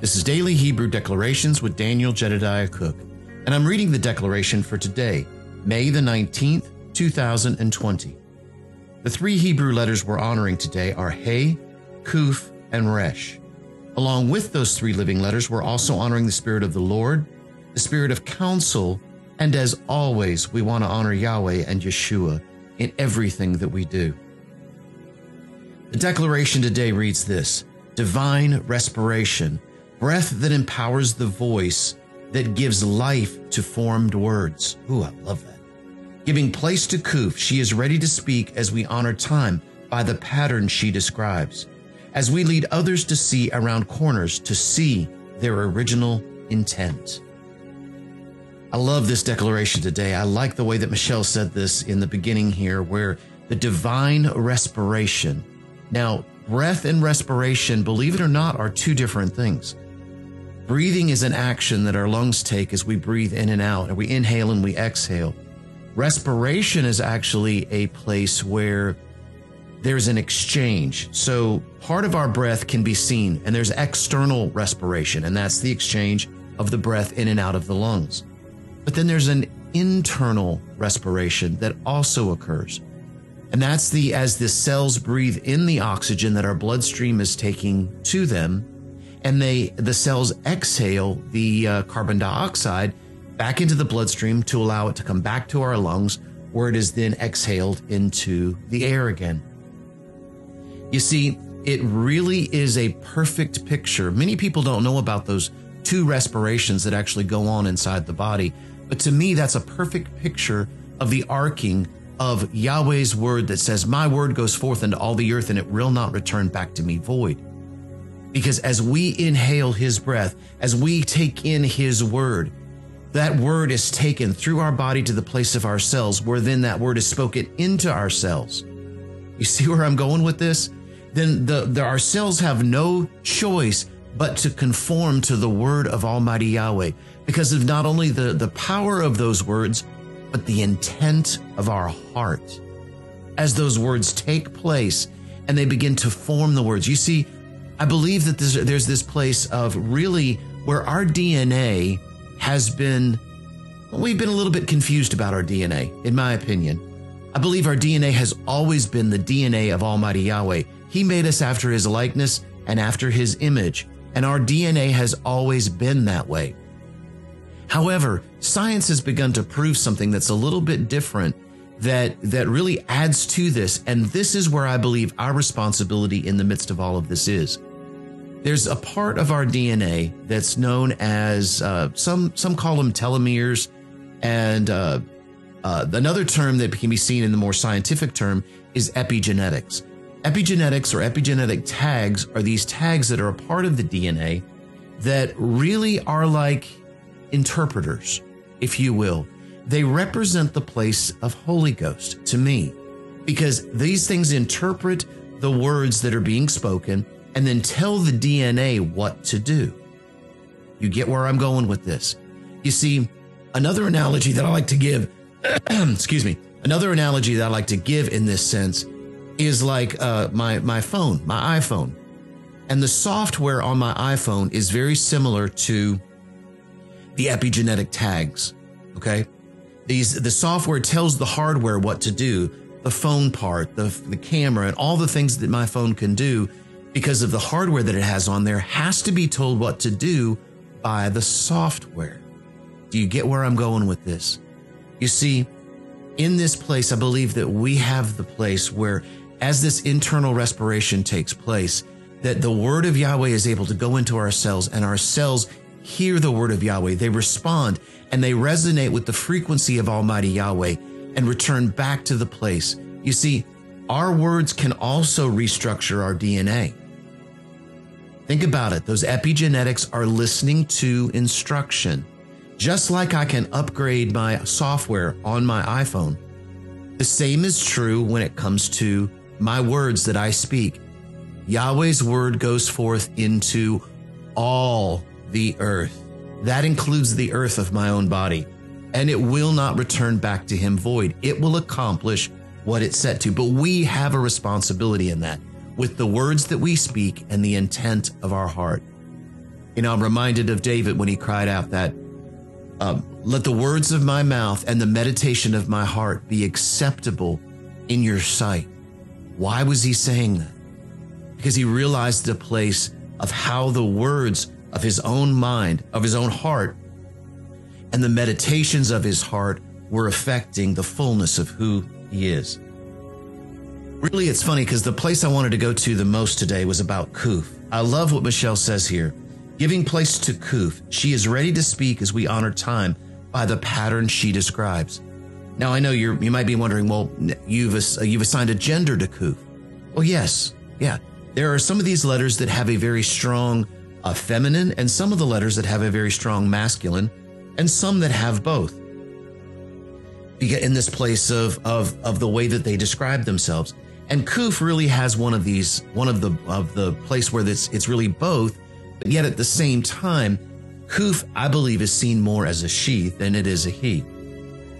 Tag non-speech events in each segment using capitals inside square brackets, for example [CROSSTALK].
This is Daily Hebrew Declarations with Daniel Jedediah Cook, and I'm reading the declaration for today, May the 19th, 2020. The three Hebrew letters we're honoring today are He, Kuf, and Resh. Along with those three living letters, we're also honoring the Spirit of the Lord, the Spirit of counsel, and as always, we want to honor Yahweh and Yeshua in everything that we do. The declaration today reads this Divine respiration, breath that empowers the voice that gives life to formed words. Ooh, I love that. Giving place to Kuf, she is ready to speak as we honor time by the pattern she describes, as we lead others to see around corners to see their original intent. I love this declaration today. I like the way that Michelle said this in the beginning here, where the divine respiration. Now, breath and respiration, believe it or not, are two different things. Breathing is an action that our lungs take as we breathe in and out, and we inhale and we exhale. Respiration is actually a place where there's an exchange. So part of our breath can be seen, and there's external respiration, and that's the exchange of the breath in and out of the lungs. But then there's an internal respiration that also occurs. And that's the as the cells breathe in the oxygen that our bloodstream is taking to them, and they the cells exhale the uh, carbon dioxide back into the bloodstream to allow it to come back to our lungs, where it is then exhaled into the air again. You see, it really is a perfect picture. Many people don't know about those two respirations that actually go on inside the body. But to me, that's a perfect picture of the arcing of Yahweh's word that says, My word goes forth into all the earth and it will not return back to me void. Because as we inhale his breath, as we take in his word, that word is taken through our body to the place of our cells, where then that word is spoken into our cells. You see where I'm going with this? Then the, the, our cells have no choice but to conform to the word of Almighty Yahweh because of not only the, the power of those words, but the intent of our heart. As those words take place and they begin to form the words, you see, I believe that there's, there's this place of really where our DNA has been, we've been a little bit confused about our DNA, in my opinion. I believe our DNA has always been the DNA of Almighty Yahweh. He made us after his likeness and after his image, and our DNA has always been that way. However, science has begun to prove something that's a little bit different that that really adds to this and this is where I believe our responsibility in the midst of all of this is. There's a part of our DNA that's known as uh, some some call them telomeres, and uh, uh, another term that can be seen in the more scientific term is epigenetics. Epigenetics or epigenetic tags are these tags that are a part of the DNA that really are like interpreters, if you will. They represent the place of Holy Ghost to me because these things interpret the words that are being spoken and then tell the DNA what to do. You get where I'm going with this. You see, another analogy that I like to give, [CLEARS THROAT] excuse me, another analogy that I like to give in this sense is like uh, my my phone, my iPhone, and the software on my iPhone is very similar to the epigenetic tags. Okay. These, the software tells the hardware what to do, the phone part, the, the camera, and all the things that my phone can do because of the hardware that it has on there has to be told what to do by the software. Do you get where I'm going with this? You see, in this place, I believe that we have the place where, as this internal respiration takes place, that the word of Yahweh is able to go into our cells and our cells hear the word of Yahweh. They respond and they resonate with the frequency of Almighty Yahweh and return back to the place. You see, our words can also restructure our DNA. Think about it. Those epigenetics are listening to instruction. Just like I can upgrade my software on my iPhone, the same is true when it comes to my words that I speak. Yahweh's word goes forth into all the earth. That includes the earth of my own body. And it will not return back to him void. It will accomplish what it's set to. But we have a responsibility in that with the words that we speak and the intent of our heart. You know, I'm reminded of David when he cried out that, um, let the words of my mouth and the meditation of my heart be acceptable in your sight. Why was he saying that? Because he realized the place of how the words of his own mind, of his own heart, and the meditations of his heart were affecting the fullness of who he is. Really, it's funny because the place I wanted to go to the most today was about Kuf. I love what Michelle says here. Giving place to Kuf, she is ready to speak as we honor time by the pattern she describes. Now, I know you're, you might be wondering, well, you've, you've assigned a gender to Kuf. Well, yes, yeah. There are some of these letters that have a very strong uh, feminine and some of the letters that have a very strong masculine and some that have both. You get in this place of, of, of the way that they describe themselves. And Kuf really has one of these, one of the of the place where it's it's really both, but yet at the same time, Kuf, I believe, is seen more as a she than it is a he.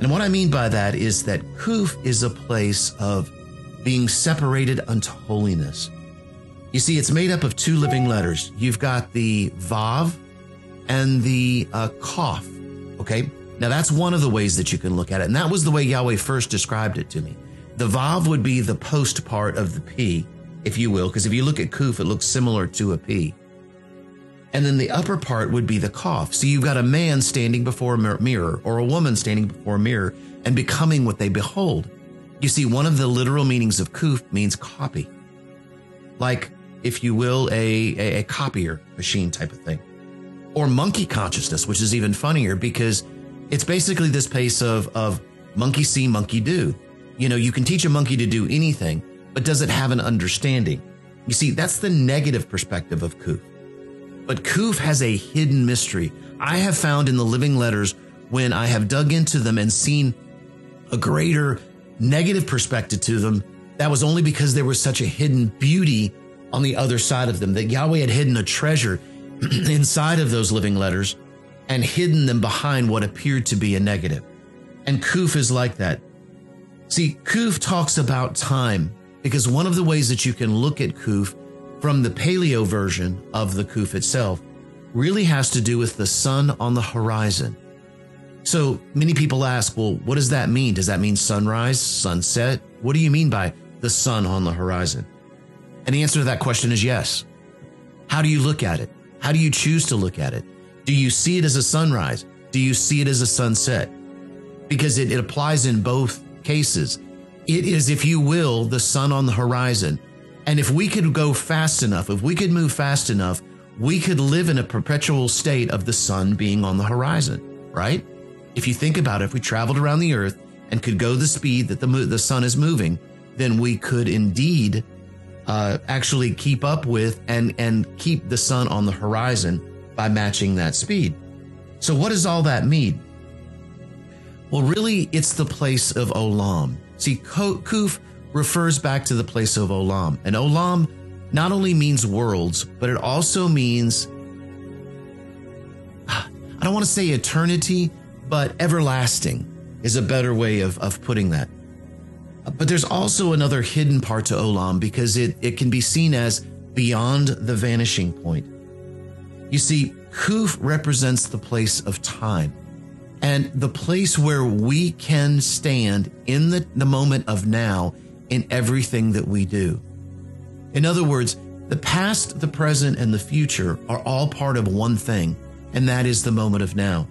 And what I mean by that is that Kuf is a place of being separated unto holiness. You see, it's made up of two living letters. You've got the Vav and the uh, Kaf. Okay. Now that's one of the ways that you can look at it. And that was the way Yahweh first described it to me. The Vav would be the post part of the P, if you will, because if you look at Kuf, it looks similar to a P. And then the upper part would be the Kaf. So you've got a man standing before a mirror or a woman standing before a mirror and becoming what they behold. You see, one of the literal meanings of Kuf means copy. Like, if you will, a, a, a copier machine type of thing. Or monkey consciousness, which is even funnier because it's basically this pace of, of monkey see, monkey do. You know, you can teach a monkey to do anything, but does it have an understanding? You see, that's the negative perspective of Kuf. But Kuf has a hidden mystery. I have found in the living letters when I have dug into them and seen a greater negative perspective to them, that was only because there was such a hidden beauty on the other side of them, that Yahweh had hidden a treasure [CLEARS THROAT] inside of those living letters and hidden them behind what appeared to be a negative. And Kuf is like that. See, Kuf talks about time because one of the ways that you can look at Kuf from the paleo version of the Kuf itself really has to do with the sun on the horizon. So many people ask, well, what does that mean? Does that mean sunrise, sunset? What do you mean by the sun on the horizon? And the answer to that question is yes. How do you look at it? How do you choose to look at it? Do you see it as a sunrise? Do you see it as a sunset? Because it, it applies in both cases. It is, if you will, the sun on the horizon. And if we could go fast enough, if we could move fast enough, we could live in a perpetual state of the sun being on the horizon, right? If you think about it, if we traveled around the earth and could go the speed that the, the sun is moving, then we could indeed uh, actually keep up with and, and keep the sun on the horizon by matching that speed. So, what does all that mean? Well, really, it's the place of Olam. See, Kuf refers back to the place of Olam. And Olam not only means worlds, but it also means, [SIGHS] I don't want to say eternity, but everlasting is a better way of, of putting that. But there's also another hidden part to Olam because it, it can be seen as beyond the vanishing point. You see, Kuf represents the place of time and the place where we can stand in the, the moment of now in everything that we do. In other words, the past, the present, and the future are all part of one thing, and that is the moment of now.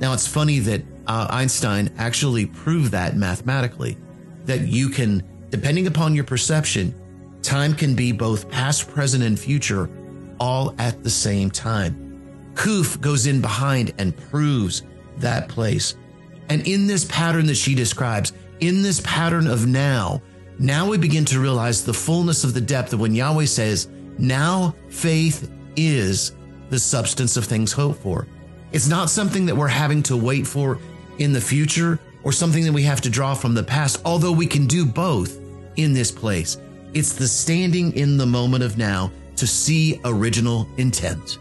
Now, it's funny that uh, Einstein actually proved that mathematically, that you can, depending upon your perception, time can be both past, present, and future all at the same time. Kuf goes in behind and proves that place. And in this pattern that she describes, in this pattern of now, now we begin to realize the fullness of the depth of when Yahweh says, now faith is the substance of things hoped for. It's not something that we're having to wait for in the future or something that we have to draw from the past, although we can do both in this place. It's the standing in the moment of now to see original intent.